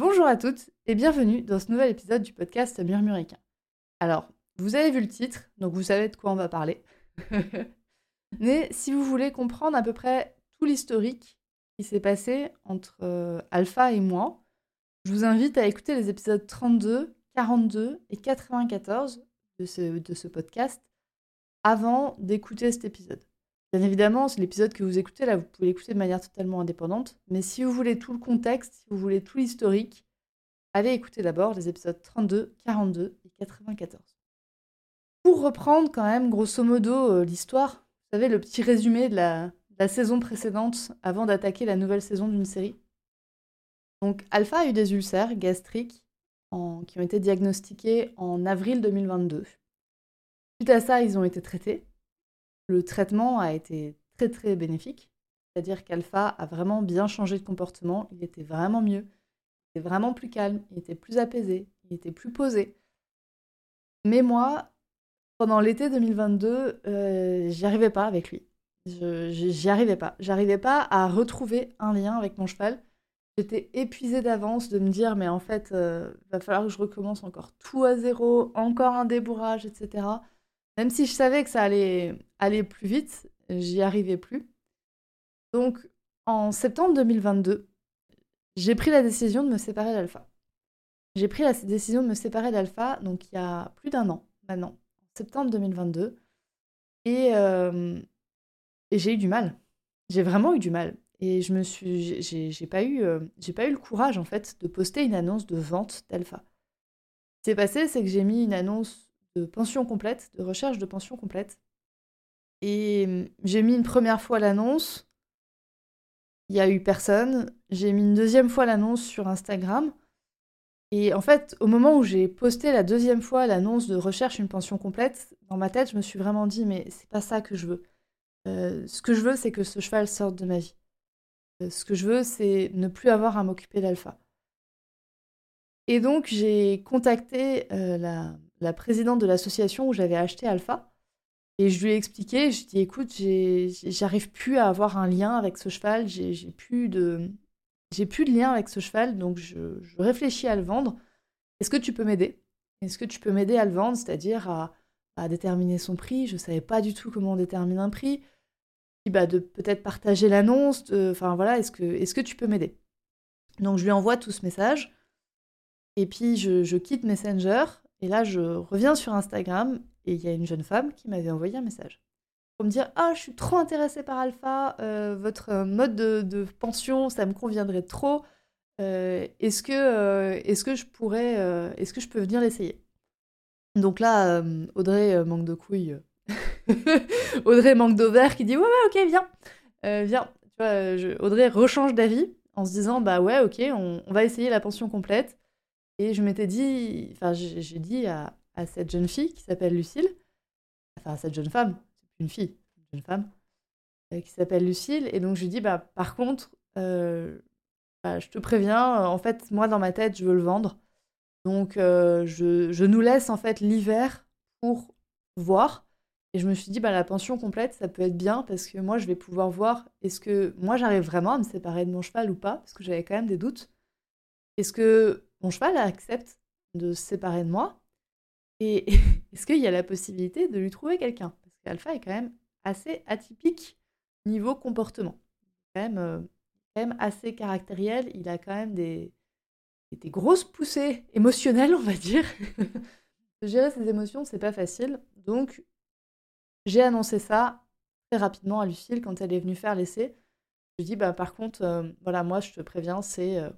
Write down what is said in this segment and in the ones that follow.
Bonjour à toutes et bienvenue dans ce nouvel épisode du podcast Murmuréquin. Alors, vous avez vu le titre, donc vous savez de quoi on va parler. Mais si vous voulez comprendre à peu près tout l'historique qui s'est passé entre euh, Alpha et moi, je vous invite à écouter les épisodes 32, 42 et 94 de ce, de ce podcast avant d'écouter cet épisode. Bien évidemment, l'épisode que vous écoutez là, vous pouvez l'écouter de manière totalement indépendante, mais si vous voulez tout le contexte, si vous voulez tout l'historique, allez écouter d'abord les épisodes 32, 42 et 94. Pour reprendre quand même grosso modo euh, l'histoire, vous savez le petit résumé de la, saison précédente avant d'attaquer la nouvelle saison d'une série. Donc Alpha a eu des ulcères gastriques qui ont été diagnostiqués en avril 2022. Suite à ça, ils ont été traités. Le traitement a été très très bénéfique, c'est-à-dire qu'Alpha a vraiment bien changé de comportement, il était vraiment mieux était vraiment plus calme, il était plus apaisé, il était plus posé. Mais moi, pendant l'été 2022, euh, j'y arrivais pas avec lui. J'y arrivais pas. J'arrivais pas à retrouver un lien avec mon cheval. J'étais épuisée d'avance de me dire, mais en fait, il euh, va falloir que je recommence encore tout à zéro, encore un débourrage, etc. Même si je savais que ça allait aller plus vite, j'y arrivais plus. Donc, en septembre 2022, j'ai pris la décision de me séparer d'Alpha. J'ai pris la décision de me séparer d'Alpha, donc il y a plus d'un an maintenant, en septembre 2022. Euh, et, j'ai eu du mal. J'ai vraiment eu du mal. Et je me suis, j'ai pas eu, euh, j'ai pas eu le courage en fait de poster une annonce de vente d'Alpha. Ce qui s'est passé, c'est que j'ai mis une annonce de pension complète, de recherche de pension complète. Et hum, j'ai mis une première fois l'annonce, il y a eu personne. J'ai mis une deuxième fois l'annonce sur Instagram. Et en fait, au moment où j'ai posté la deuxième fois l'annonce de recherche une pension complète, dans ma tête, je me suis vraiment dit, mais c'est pas ça que je veux. Euh, ce que je veux, c'est que ce cheval sorte de ma vie. Euh, ce que je veux, c'est ne plus avoir à m'occuper d'Alpha. Et donc, j'ai contacté euh, la, la, présidente de l'association où j'avais acheté Alpha et je lui ai expliqué, je lui ai dit écoute, j'arrive plus à avoir un lien avec ce cheval, j'ai plus de j'ai plus de lien avec ce cheval, donc je, réfléchis à le vendre. Est-ce que tu peux m'aider? Est-ce que tu peux m'aider à le vendre, c'est-à-dire à, déterminer son prix? Je ne savais pas du tout comment on détermine un prix. Puis bah, de peut-être partager l'annonce. Enfin voilà, est-ce que, est que tu peux m'aider? Donc je lui envoie tout ce message. Et puis je quitte Messenger. Et là, je reviens sur Instagram et il y a une jeune femme qui m'avait envoyé un message pour me dire Ah, je suis trop intéressée par Alpha, euh, votre mode de, pension, ça me conviendrait trop. Euh, est-ce que, euh, je pourrais, est-ce que je peux venir l'essayer? Donc là, Audrey manque de couilles. Audrey manque d'ovaires qui dit Ouais, ouais, ok, viens. viens. Audrey rechange d'avis en se disant Bah ouais, ok, on va essayer la pension complète. Et je m'étais dit, enfin, j'ai dit à, à cette jeune fille qui s'appelle Lucille, enfin cette jeune femme, c'est une fille, une jeune femme, euh, qui s'appelle Lucille. Et donc je lui dis, bah, par contre, euh, bah, je te préviens, euh, en fait, moi dans ma tête, je veux le vendre. Donc je, je, nous laisse en fait l'hiver pour voir. Et je me suis dit, bah, la pension complète, ça peut être bien parce que moi, je vais pouvoir voir est-ce que moi, j'arrive vraiment à me séparer de mon cheval ou pas, parce que j'avais quand même des doutes. Est-ce que mon cheval accepte de se séparer de moi et est-ce qu'il y a la possibilité de lui trouver quelqu'un? Parce qu'Alpha est quand même assez atypique niveau comportement. Quand même, euh, quand même assez caractériel. Il a quand même des, grosses poussées émotionnelles, on va dire. gérer ses émotions, c'est pas facile. Donc, j'ai annoncé ça très rapidement à Lucille quand elle est venue faire l'essai. Je lui dis, bah, par contre, euh, voilà, moi, je te préviens, c'est euh,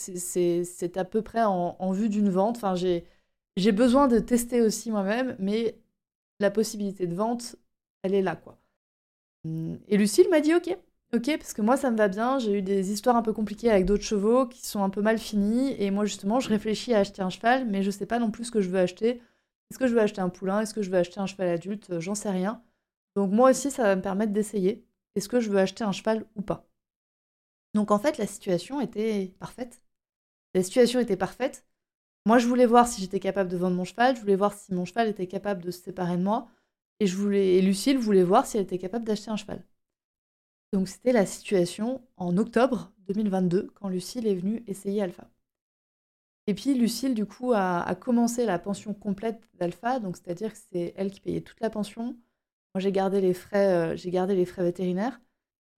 c'est à peu près en, vue d'une vente. Enfin, j'ai besoin de tester aussi moi-même, mais la possibilité de vente, elle est là, quoi. Et Lucille m'a dit OK. ok, parce que moi ça me va bien, j'ai eu des histoires un peu compliquées avec d'autres chevaux qui sont un peu mal finies, et moi justement je réfléchis à acheter un cheval, mais je sais pas non plus ce que je veux acheter. Est-ce que je veux acheter un poulain? Est-ce que je veux acheter un cheval adulte? J'en sais rien. Donc moi aussi ça va me permettre d'essayer. Est-ce que je veux acheter un cheval ou pas? Donc en fait la situation était parfaite. La situation était parfaite. Moi je voulais voir si j'étais capable de vendre mon cheval, je voulais voir si mon cheval était capable de se séparer de moi, et, je Lucille voulait voir si elle était capable d'acheter un cheval. Donc c'était la situation en octobre 2022 quand Lucille est venue essayer Alpha. Et puis Lucille du coup a, commencé la pension complète d'Alpha, donc c'est-à-dire que c'est elle qui payait toute la pension. Moi j'ai gardé les frais, euh, j'ai gardé les frais vétérinaires.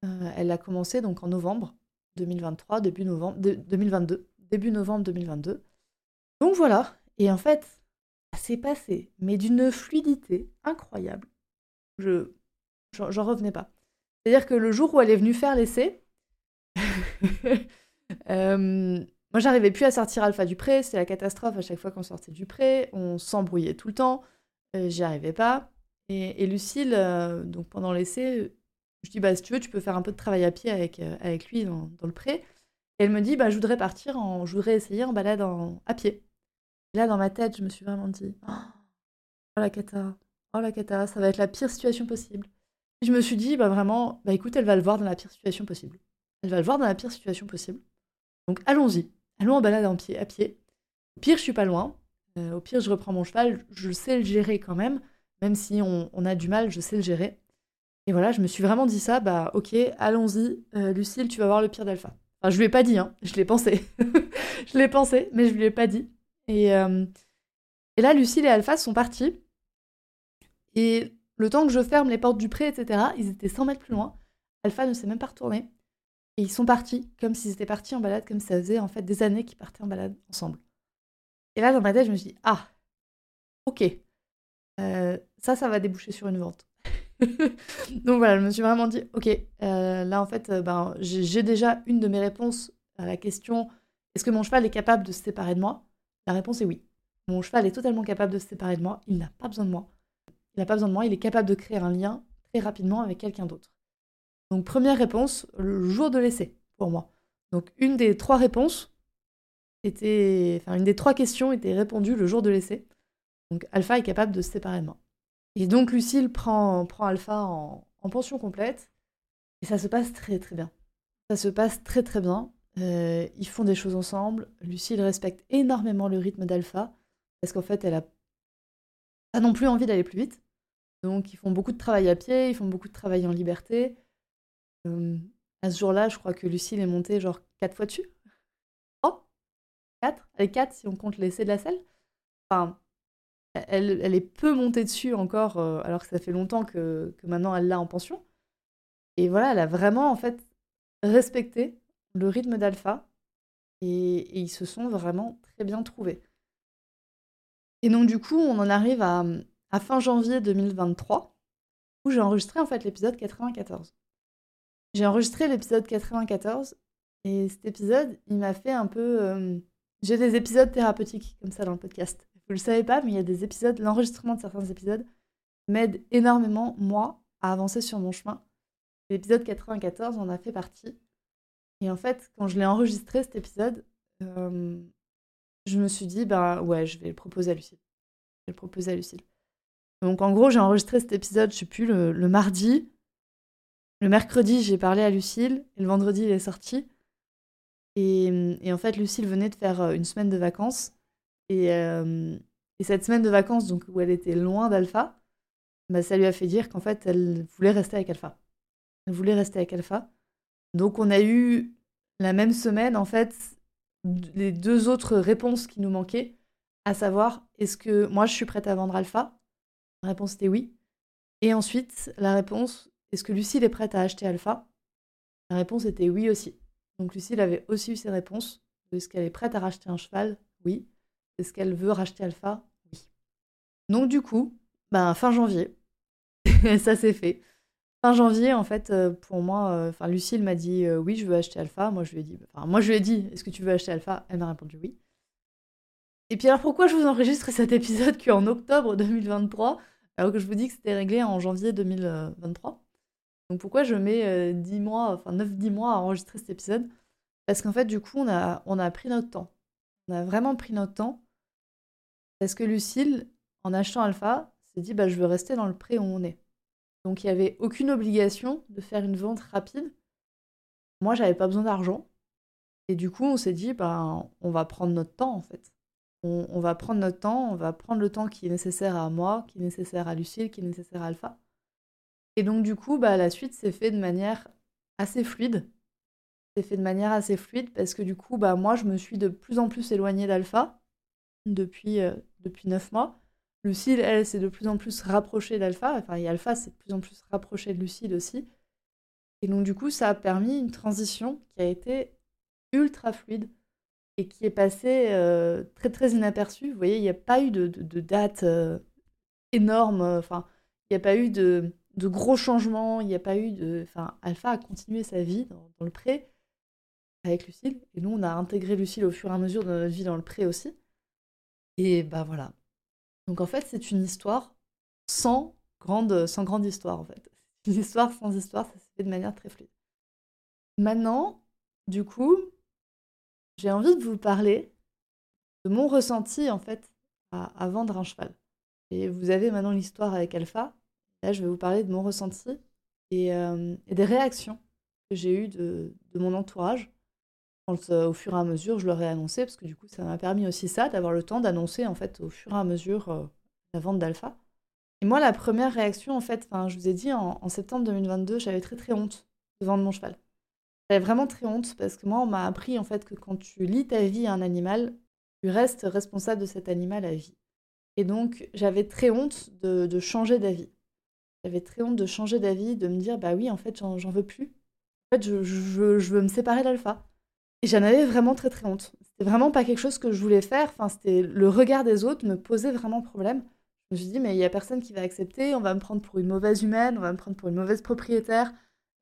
Euh, elle a commencé donc en novembre 2023, début novembre 2022, début novembre 2022. Donc voilà. Et en fait, ça s'est passé, mais d'une fluidité incroyable. Je j'en revenais pas. C'est-à-dire que le jour où elle est venue faire l'essai, euh, moi j'arrivais plus à sortir Alpha du pré, c'est la catastrophe à chaque fois qu'on sortait du pré, on s'embrouillait tout le temps, euh, j'y arrivais pas. Et, Lucille, euh, donc pendant l'essai, je dis bah si tu veux, tu peux faire un peu de travail à pied avec, avec lui dans, le pré. Elle me dit bah je voudrais partir, en, je voudrais essayer en balade à pied. Et là dans ma tête, je me suis vraiment dit oh, oh la cata, oh la cata, ça va être la pire situation possible je me suis dit, bah vraiment, bah écoute, elle va le voir dans la pire situation possible. Elle va le voir dans la pire situation possible. Donc allons-y. Allons en balade en pied, à pied. Au pire, je suis pas loin. Euh, au pire, je reprends mon cheval. Je sais le gérer quand même. Même si on, a du mal, je sais le gérer. Et voilà, je me suis vraiment dit ça. Bah ok, allons-y. Euh, Lucille, tu vas voir le pire d'Alpha. Enfin, je lui ai pas dit, hein. Je l'ai pensé. je l'ai pensé, mais je lui ai pas dit. Et, euh, et là, Lucille et Alpha sont partis. Et le temps que je ferme les portes du pré, etc., ils étaient 100 mètres plus loin. Alpha ne s'est même pas retourné. Et ils sont partis, comme s'ils étaient partis en balade, comme ça faisait en fait des années qu'ils partaient en balade ensemble. Et là, dans ma tête, je me suis dit, ah, ok, euh, ça, ça va déboucher sur une vente. Donc voilà, je me suis vraiment dit, ok, euh, là en fait, euh, ben, j'ai déjà une de mes réponses à la question, est-ce que mon cheval est capable de se séparer de moi? La réponse est oui. Mon cheval est totalement capable de se séparer de moi, il n'a pas besoin de moi. Il n'a pas besoin de moi, il est capable de créer un lien très rapidement avec quelqu'un d'autre. Donc première réponse, le jour de l'essai, pour moi. Donc une des trois réponses était, enfin une des trois questions était répondue le jour de l'essai. Donc Alpha est capable de se séparer de moi. Et donc Lucille prend, prend Alpha en, pension complète et ça se passe très très bien. Ça se passe très très bien. Euh, ils font des choses ensemble. Lucille respecte énormément le rythme d'Alpha parce qu'en fait elle a pas non plus envie d'aller plus vite. Donc ils font beaucoup de travail à pied, ils font beaucoup de travail en liberté. Euh, à ce jour-là, je crois que Lucille est montée genre quatre fois dessus. Oh Quatre? Elle est quatre si on compte l'essai de la selle. Enfin, elle, est peu montée dessus encore, euh, alors que ça fait longtemps que, maintenant elle l'a en pension. Et voilà, elle a vraiment en fait respecté le rythme d'Alpha et, ils se sont vraiment très bien trouvés. Et donc du coup, on en arrive à, à fin janvier 2023, où j'ai enregistré en fait l'épisode 94. J'ai enregistré l'épisode 94, et cet épisode, il m'a fait un peu... Euh, j'ai des épisodes thérapeutiques comme ça dans le podcast. Vous le savez pas, mais il y a des épisodes, l'enregistrement de certains épisodes m'aide énormément, moi, à avancer sur mon chemin. L'épisode 94 en a fait partie. Et en fait, quand je l'ai enregistré, cet épisode, euh, je me suis dit, ben ouais, je vais le proposer à Lucille. Je vais le proposer à Lucille. Donc en gros, j'ai enregistré cet épisode, je sais plus, le, mardi. Le mercredi, j'ai parlé à Lucille. Et le vendredi, il est sorti. Et, en fait, Lucille venait de faire euh, une semaine de vacances. Euh, et, cette semaine de vacances, donc où elle était loin d'Alpha, bah, ça lui a fait dire qu'en fait, elle voulait rester avec Alpha. Elle voulait rester avec Alpha. Donc on a eu la même semaine, en fait, les deux autres réponses qui nous manquaient, à savoir, est-ce que moi je suis prête à vendre Alpha? La réponse était oui. Et ensuite, la réponse, est-ce que Lucille est prête à acheter Alpha? La réponse était oui aussi. Donc Lucille avait aussi eu ses réponses. Est-ce qu'elle est prête à racheter un cheval? Oui. Est-ce qu'elle veut racheter Alpha? Oui. Donc du coup, ben, fin janvier, ça s'est fait. Fin janvier, en fait, euh, pour moi, euh, enfin Lucille m'a dit euh, oui, je veux acheter Alpha. Moi, je lui ai dit, enfin, moi, je lui ai dit, est-ce que tu veux acheter Alpha? Elle m'a répondu oui. Et puis alors, pourquoi je vous enregistre cet épisode qu'en octobre 2023 alors que je vous dis que c'était réglé en janvier 2023. Donc pourquoi je mets 10 mois, enfin 9-10 mois à enregistrer cet épisode? Parce qu'en fait, du coup, on a, on a pris notre temps. On a vraiment pris notre temps. Parce que Lucille, en achetant Alpha, s'est dit bah, je veux rester dans le pré où on est. Donc il n'y avait aucune obligation de faire une vente rapide. Moi, j'avais pas besoin d'argent. Et du coup, on s'est dit bah, on va prendre notre temps en fait. On, va prendre notre temps, on va prendre le temps qui est nécessaire à moi, qui est nécessaire à Lucille, qui est nécessaire à Alpha. Et donc, du coup, bah, la suite s'est fait de manière assez fluide. C'est fait de manière assez fluide parce que du coup, bah, moi, je me suis de plus en plus éloignée d'Alpha depuis, euh, depuis 9 mois. Lucille, elle, s'est de plus en plus rapprochée d'Alpha. Enfin, et Alpha s'est de plus en plus rapproché de Lucille aussi. Et donc, du coup, ça a permis une transition qui a été ultra fluide et qui est passée euh, très, très inaperçue. Vous voyez, il n'y a pas eu de, de, date euh, énorme. Enfin, il n'y a pas eu de de gros changements, il n'y a pas eu de... Enfin, Alpha a continué sa vie dans, le pré avec Lucille, et nous, on a intégré Lucille au fur et à mesure de notre vie dans le pré aussi. Et bah voilà. Donc en fait, c'est une histoire sans grande, sans grande histoire, en fait. Une histoire sans histoire, ça se fait de manière très fluide. Maintenant, du coup, j'ai envie de vous parler de mon ressenti, en fait, à, vendre un cheval. Et vous avez maintenant l'histoire avec Alpha, Là, je vais vous parler de mon ressenti et, euh, des réactions que j'ai eues de, mon entourage. Euh, au fur et à mesure, je leur ai annoncé, parce que du coup, ça m'a permis aussi ça, d'avoir le temps d'annoncer en fait au fur et à mesure euh, la vente d'Alpha. Et moi, la première réaction, en fait, je vous ai dit, en, septembre 2022, j'avais très très honte de vendre mon cheval. J'avais vraiment très honte parce que moi, on m'a appris en fait que quand tu lis ta vie à un animal, tu restes responsable de cet animal à vie. Et donc, j'avais très honte de, changer d'avis. J'avais très honte de changer d'avis, de me dire bah oui, en fait, j'en veux plus. En fait, je veux me séparer d'Alpha. Et j'en avais vraiment très très honte. C'était vraiment pas quelque chose que je voulais faire. Enfin, c'était le regard des autres me posait vraiment problème. Je me suis dit mais il y a personne qui va accepter. On va me prendre pour une mauvaise humaine. On va me prendre pour une mauvaise propriétaire.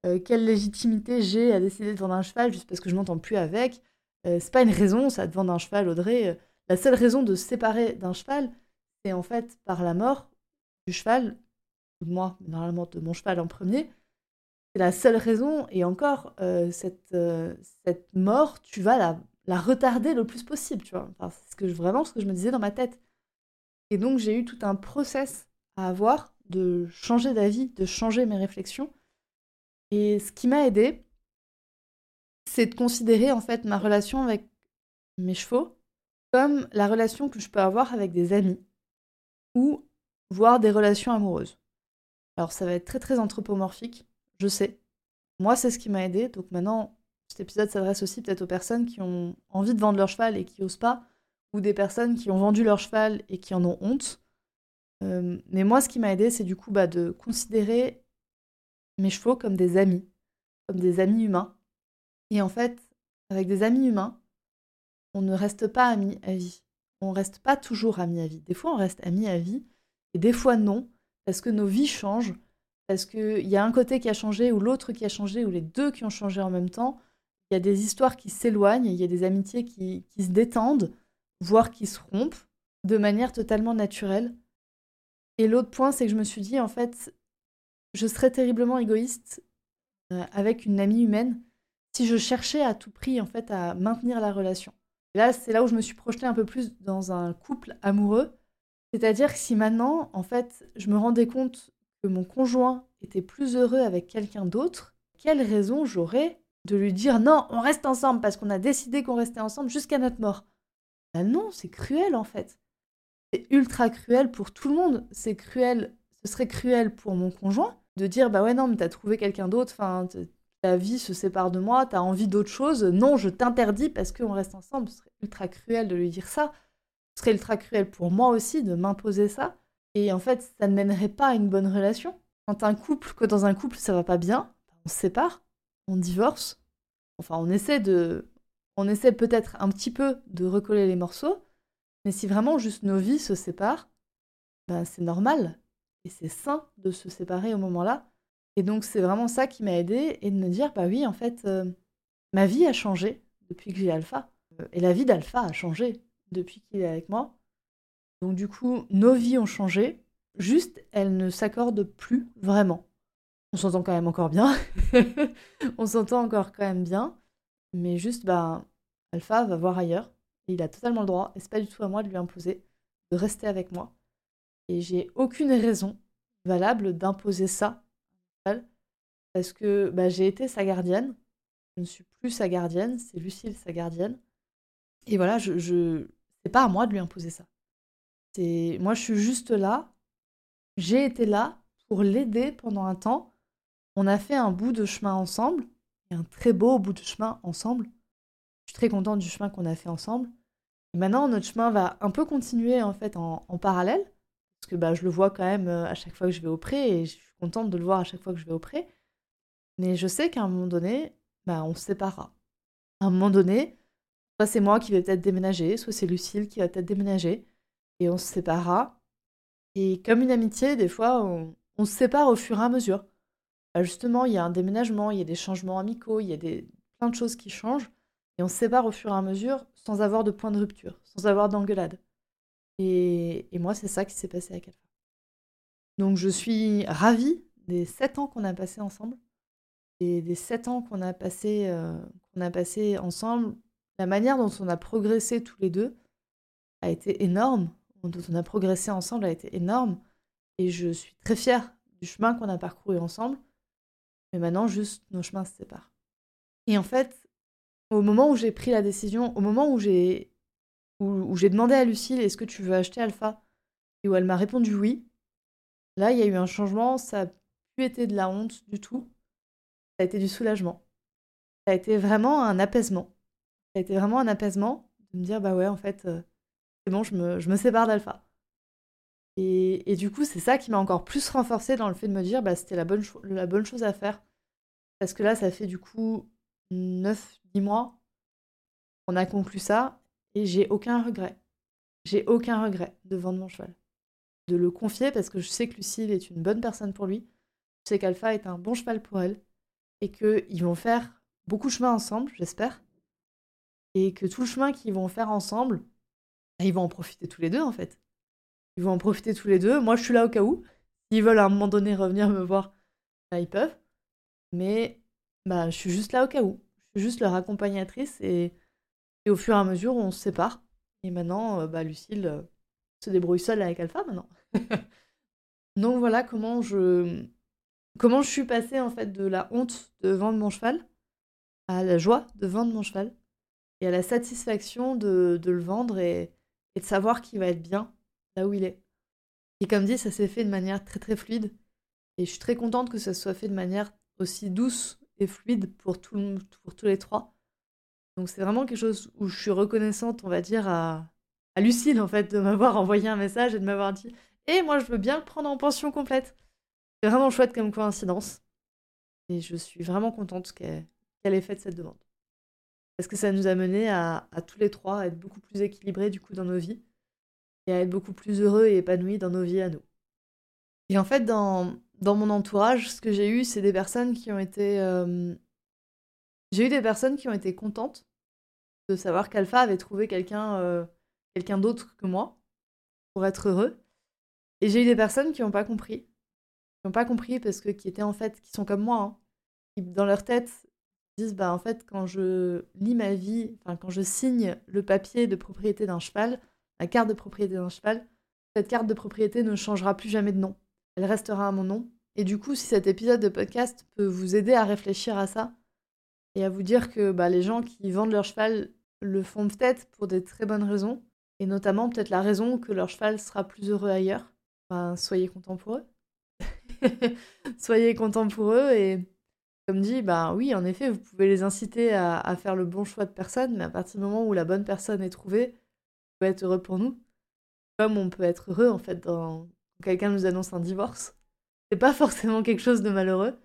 Euh, quelle légitimité j'ai à décider de vendre un cheval juste parce que je m'entends plus avec? Euh, C'est pas une raison ça de vendre un cheval, Audrey. La seule raison de se séparer d'un cheval, c'est en fait par la mort du cheval de moi, normalement de mon cheval en premier. C'est la seule raison, et encore, euh, cette, euh, cette mort, tu vas la, la retarder le plus possible, tu vois. C'est ce que je, vraiment ce que je me disais dans ma tête. Et donc, j'ai eu tout un process à avoir de changer d'avis, de changer mes réflexions. Et ce qui m'a aidé, c'est de considérer en fait ma relation avec mes chevaux comme la relation que je peux avoir avec des amis ou voire des relations amoureuses. Alors ça va être très très anthropomorphique, je sais. Moi, c'est ce qui m'a aidé. Donc maintenant, cet épisode s'adresse aussi peut-être aux personnes qui ont envie de vendre leur cheval et qui osent pas, ou des personnes qui ont vendu leur cheval et qui en ont honte. Euh, mais moi, ce qui m'a aidé, c'est du coup bah, de considérer mes chevaux comme des amis, comme des amis humains. Et en fait, avec des amis humains, on ne reste pas amis à vie. On reste pas toujours amis à vie. Des fois, on reste amis à vie, et des fois, non parce que nos vies changent, parce qu'il y a un côté qui a changé ou l'autre qui a changé ou les deux qui ont changé en même temps. Il y a des histoires qui s'éloignent, il y a des amitiés qui, se détendent, voire qui se rompent de manière totalement naturelle. Et l'autre point, c'est que je me suis dit, en fait, je serais terriblement égoïste euh, avec une amie humaine si je cherchais à tout prix, en fait, à maintenir la relation. Et là, c'est là où je me suis projetée un peu plus dans un couple amoureux c'est-à-dire que si maintenant, en fait, je me rendais compte que mon conjoint était plus heureux avec quelqu'un d'autre, quelle raison j'aurais de lui dire non, on reste ensemble parce qu'on a décidé qu'on restait ensemble jusqu'à notre mort Ben non, c'est cruel en fait. C'est ultra cruel pour tout le monde. C'est cruel, ce serait cruel pour mon conjoint de dire bah ouais non, mais t'as trouvé quelqu'un d'autre, enfin ta vie se sépare de moi, t'as envie d'autre chose, non, je t'interdis parce qu'on reste ensemble. Ce serait ultra cruel de lui dire ça serait ultra cruel pour moi aussi de m'imposer ça. Et en fait, ça ne mènerait pas à une bonne relation. Quand un couple, que dans un couple ça va pas bien, on se sépare, on divorce. Enfin, on essaie de, on essaie peut-être un petit peu de recoller les morceaux. Mais si vraiment juste nos vies se séparent, ben c'est normal et c'est sain de se séparer au moment-là. Et donc c'est vraiment ça qui m'a aidé et de me dire bah oui en fait euh, ma vie a changé depuis que j'ai Alpha euh, et la vie d'Alpha a changé depuis qu'il est avec moi. Donc du coup, nos vies ont changé, juste elles ne s'accordent plus vraiment. on s'entend quand même encore bien. on s'entend encore quand même bien. Mais juste, bah, Alpha va voir ailleurs. Il a totalement le droit. Et c'est pas du tout à moi de lui imposer de rester avec moi. Et j'ai aucune raison valable d'imposer ça. Parce que bah, j'ai été sa gardienne. Je ne suis plus sa gardienne. C'est Lucille sa gardienne. Et voilà, je, je... c'est pas à moi de lui imposer ça. Moi, je suis juste là. J'ai été là pour l'aider pendant un temps. On a fait un bout de chemin ensemble, un très beau bout de chemin ensemble. Je suis très contente du chemin qu'on a fait ensemble. Et maintenant, notre chemin va un peu continuer en fait en, parallèle, parce que bah, je le vois quand même euh, à chaque fois que je vais au pré, et je suis contente de le voir à chaque fois que je vais au pré. Mais je sais qu'à un moment donné, bah, on se séparera. À un moment donné, soit c'est moi qui vais peut-être déménager, soit c'est Lucille qui va peut-être déménager, et on se séparera. Et comme une amitié, des fois, on, se sépare au fur et à mesure. Bah, justement, il y a un déménagement, il y a des changements amicaux, il y a des, plein de choses qui changent. Et on se sépare au fur et à mesure sans avoir de point de rupture, sans avoir d'engueulade. Et, moi, c'est ça qui s'est passé avec Alpha. Donc je suis ravie des sept ans qu'on a passés ensemble. Et des sept ans qu'on a, passé, euh, qu'on a passé ensemble, la manière dont on a progressé tous les deux a été énorme. Dont on a progressé ensemble a été énorme. Et je suis très fière du chemin qu'on a parcouru ensemble. Mais maintenant, juste nos chemins se séparent. Et en fait, au moment où j'ai pris la décision, au moment où j'ai où, j'ai demandé à Lucille est-ce que tu veux acheter Alpha? Et où elle m'a répondu oui, là il y a eu un changement, ça n'a plus été de la honte du tout, ça a été du soulagement. Ça a été vraiment un apaisement. Ça a été vraiment un apaisement de me dire bah ouais en fait euh, bon je me, sépare d'Alpha. Et, du coup c'est ça qui m'a encore plus renforcé dans le fait de me dire bah c'était la bonne, la bonne chose à faire. Parce que là ça fait du coup 9, 10 mois, on a conclu ça et j'ai aucun regret. J'ai aucun regret de vendre mon cheval. De le confier parce que je sais que Lucille est une bonne personne pour lui. Je sais qu'Alpha est un bon cheval pour elle. Et qu'ils vont faire beaucoup de chemin ensemble, j'espère. Et que tout le chemin qu'ils vont faire ensemble, ils vont en profiter tous les deux en fait. Ils vont en profiter tous les deux. Moi je suis là au cas où. S'ils veulent à un moment donné revenir me voir, bah, ils peuvent. Mais bah, je suis juste là au cas où. Je suis juste leur accompagnatrice et, au fur et à mesure, on se sépare. Et maintenant, euh, bah, Lucille euh, se débrouille seule avec Alpha maintenant. Donc voilà comment je comment je suis passée en fait de la honte de vendre mon cheval à la joie de vendre mon cheval et à la satisfaction de, de le vendre et, et de savoir qu'il va être bien là où il est. Et comme dit, ça s'est fait de manière très très fluide et je suis très contente que ça soit fait de manière aussi douce fluide pour, tout, pour tous les trois. Donc c'est vraiment quelque chose où je suis reconnaissante, on va dire, à, à Lucille, en fait, de m'avoir envoyé un message et de m'avoir dit Et eh, moi, je veux bien le prendre en pension complète. C'est vraiment chouette comme coïncidence. Et je suis vraiment contente qu'elle ait fait cette demande. Parce que ça nous a mené à, tous les trois à être beaucoup plus équilibrés du coup dans nos vies et à être beaucoup plus heureux et épanouis dans nos vies à nous. Et en fait, dans, dans mon entourage, ce que j'ai eu, c'est des personnes qui ont été. Euh, j'ai eu des personnes qui ont été contentes de savoir qu'Alpha avait trouvé quelqu'un euh, quelqu'un d'autre que moi pour être heureux. Et j'ai eu des personnes qui n'ont pas compris. Qui n'ont pas compris parce que qui étaient en fait, qui sont comme moi, hein, qui dans leur tête disent bah en fait quand je lis ma vie, enfin quand je signe le papier de propriété d'un cheval, la carte de propriété d'un cheval, cette carte de propriété ne changera plus jamais de nom elle restera à mon nom. Et du coup, si cet épisode de podcast peut vous aider à réfléchir à ça et à vous dire que bah, les gens qui vendent leur cheval le font peut-être pour des très bonnes raisons, et notamment peut-être la raison que leur cheval sera plus heureux ailleurs, ben, soyez contents pour eux. soyez contents pour eux et comme dit, bah oui, en effet, vous pouvez les inciter à, faire le bon choix de personne, mais à partir du moment où la bonne personne est trouvée, vous pouvez être heureux pour nous. Comme on peut être heureux en fait dans, quelqu'un nous annonce un divorce, c'est pas forcément quelque chose de malheureux.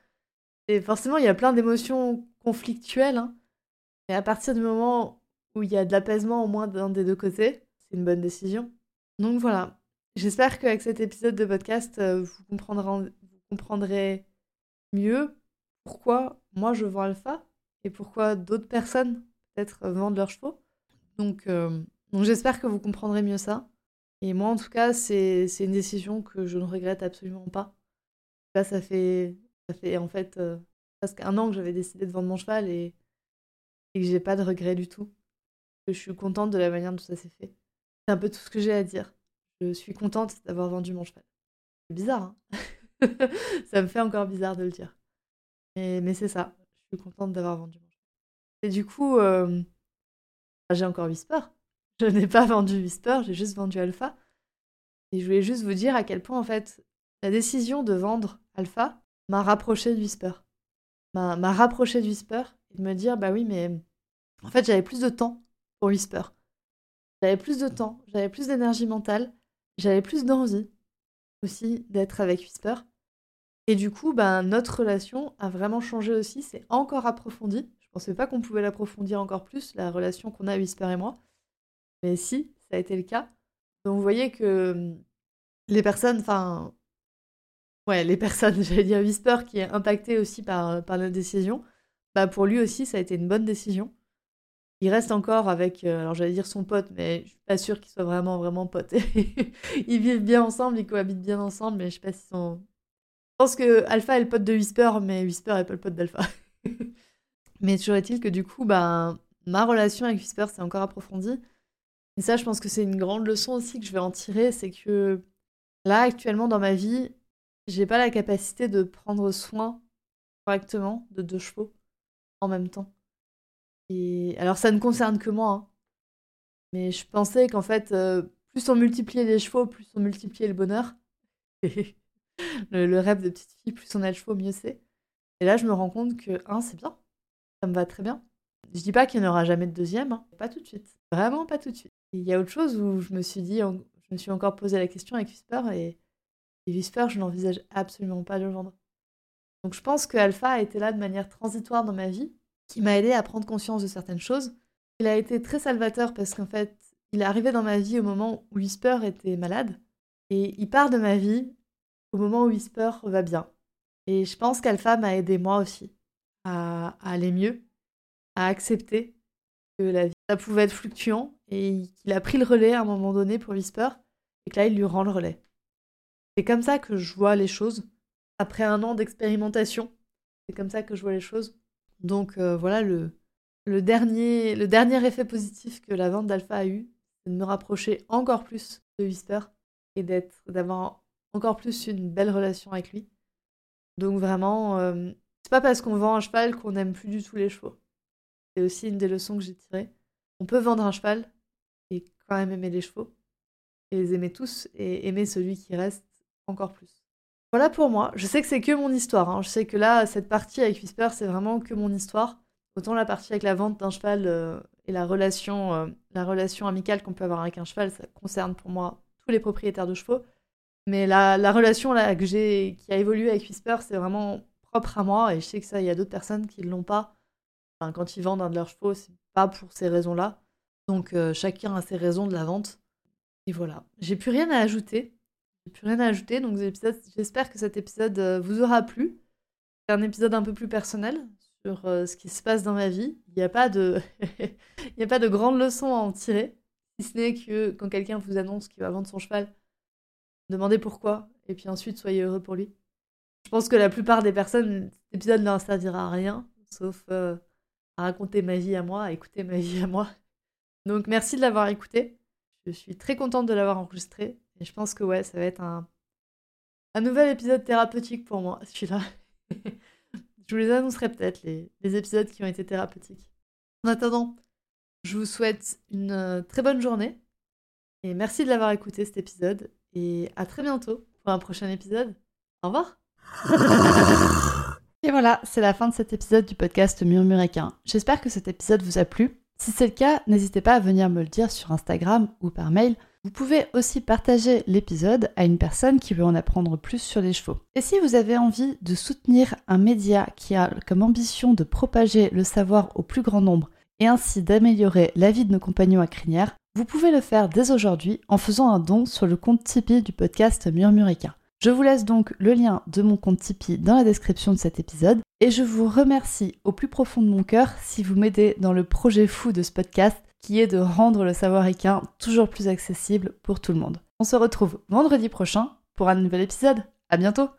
Et forcément, il y a plein d'émotions conflictuelles. Hein. Mais à partir du moment où il y a de l'apaisement au moins d'un des deux côtés, c'est une bonne décision. Donc voilà. J'espère qu'avec cet épisode de podcast, euh, vous vous comprendrez mieux pourquoi moi je vends Alpha et pourquoi d'autres personnes peut-être vendent leurs chevaux. Donc, euh, donc j'espère que vous comprendrez mieux ça. Et moi, en tout cas, c'est une décision que je ne regrette absolument pas. Là, ça fait Ça fait en fait euh, presque un an que j'avais décidé de vendre mon cheval et, et que j'ai pas de regrets du tout. Je suis contente de la manière dont ça s'est fait. C'est un peu tout ce que j'ai à dire. Je suis contente d'avoir vendu mon cheval. C'est bizarre, hein Ça me fait encore bizarre de le dire. Mais, mais c'est ça. Je suis contente d'avoir vendu mon. Et du coup, euh, j'ai encore Whisper. Je n'ai pas vendu Whisper, j'ai juste vendu Alpha. Et je voulais juste vous dire à quel point, en fait, la décision de vendre Alpha m'a rapproché de Whisper. M'a rapproché de Whisper et de me dire, bah oui, mais en fait, j'avais plus de temps pour Whisper. J'avais plus de temps, j'avais plus d'énergie mentale, j'avais plus d'envie aussi d'être avec Whisper. Et du coup, ben, notre relation a vraiment changé aussi, c'est encore approfondi. Je pensais pas qu'on pouvait l'approfondir encore plus, la relation qu'on a Whisper et moi. Mais si, ça a été le cas. Donc vous voyez que hum, les personnes, enfin, ouais, les personnes, j'allais dire Whisper, qui est impacté aussi par, par notre décision, bah pour lui aussi, ça a été une bonne décision. Il reste encore avec, euh, alors j'allais dire son pote, mais je suis pas sûre qu'ils soient vraiment, vraiment potes. ils vivent bien ensemble, ils cohabitent bien ensemble, mais je sais pas s'ils sont. Je pense que Alpha est le pote de Whisper, mais Whisper est pas le pote d'Alpha. mais toujours est-il que du coup, bah, ma relation avec Whisper s'est encore approfondie. Et ça, je pense que c'est une grande leçon aussi que je vais en tirer, c'est que là, actuellement, dans ma vie, j'ai pas la capacité de prendre soin correctement de deux chevaux en même temps. Et alors, ça ne concerne que moi, hein. mais je pensais qu'en fait, euh, plus on multipliait les chevaux, plus on multipliait le bonheur. le, le, rêve de petite fille, plus on a chevaux, mieux c'est. Et là, je me rends compte que, un, c'est bien, ça me va très bien. Je dis pas qu'il n'y en aura jamais de deuxième, hein. pas tout de suite, vraiment pas tout de suite. Il y a autre chose où je me suis dit, je me suis encore posé la question avec Whisper et, et Whisper, je n'envisage absolument pas de le vendre. Donc je pense que Alpha a été là de manière transitoire dans ma vie, qui m'a aidé à prendre conscience de certaines choses. Il a été très salvateur parce qu'en fait, il est arrivé dans ma vie au moment où Whisper était malade et il part de ma vie au moment où Whisper va bien. Et je pense qu'Alpha m'a aidé moi aussi à, aller mieux, à accepter que la vie, ça pouvait être fluctuant et qu'il a pris le relais à un moment donné pour Whisper et que là, il lui rend le relais. C'est comme ça que je vois les choses. Après un an d'expérimentation, c'est comme ça que je vois les choses. Donc euh, voilà le, le, dernier, le dernier effet positif que la vente d'Alpha a eu, c'est de me rapprocher encore plus de Whisper et d'être, d'avoir encore plus une belle relation avec lui. Donc vraiment, euh, c'est pas parce qu'on vend un cheval qu'on n'aime plus du tout les chevaux. C'est aussi une des leçons que j'ai tirées. On peut vendre un cheval et quand même aimer les chevaux, et les aimer tous, et aimer celui qui reste encore plus. Voilà pour moi. Je sais que c'est que mon histoire. Hein. Je sais que là, cette partie avec Whisper, c'est vraiment que mon histoire. Autant la partie avec la vente d'un cheval euh, et la relation, euh, la relation amicale qu'on peut avoir avec un cheval, ça concerne pour moi tous les propriétaires de chevaux. Mais la, la relation là, que j'ai, qui a évolué avec Whisper, c'est vraiment propre à moi. Et je sais que ça, il y a d'autres personnes qui ne l'ont pas. Enfin, quand ils vendent un de leurs chevaux, c'est pas pour ces raisons-là. Donc euh, chacun a ses raisons de la vente. Et voilà. J'ai plus rien à ajouter. J'ai plus rien à ajouter. Donc j'espère que cet épisode euh, vous aura plu. C'est un épisode un peu plus personnel sur euh, ce qui se passe dans ma vie. Il n'y a pas de, il n'y a pas de grandes leçons à en tirer, si ce n'est que quand quelqu'un vous annonce qu'il va vendre son cheval, demandez pourquoi et puis ensuite soyez heureux pour lui. Je pense que la plupart des personnes, cet épisode ne leur servira à rien, sauf à raconter ma vie à moi, à écouter ma vie à moi. Donc merci de l'avoir écouté. Je suis très contente de l'avoir enregistré. Et je pense que ouais, ça va être un, nouvel épisode thérapeutique pour moi, celui-là. je vous les annoncerai peut-être, les, les, épisodes qui ont été thérapeutiques. En attendant, je vous souhaite une euh, très bonne journée. Et merci de l'avoir écouté cet épisode. Et à très bientôt pour un prochain épisode. Au revoir. Et voilà, c'est la fin de cet épisode du podcast Murmuréquin. J'espère que cet épisode vous a plu. Si c'est le cas, n'hésitez pas à venir me le dire sur Instagram ou par mail. Vous pouvez aussi partager l'épisode à une personne qui veut en apprendre plus sur les chevaux. Et si vous avez envie de soutenir un média qui a comme ambition de propager le savoir au plus grand nombre et ainsi d'améliorer la vie de nos compagnons à crinière, vous pouvez le faire dès aujourd'hui en faisant un don sur le compte Tipeee du podcast Murmurica. Je vous laisse donc le lien de mon compte Tipeee dans la description de cet épisode et je vous remercie au plus profond de mon cœur si vous m'aidez dans le projet fou de ce podcast qui est de rendre le savoir équin toujours plus accessible pour tout le monde. On se retrouve vendredi prochain pour un nouvel épisode. À bientôt!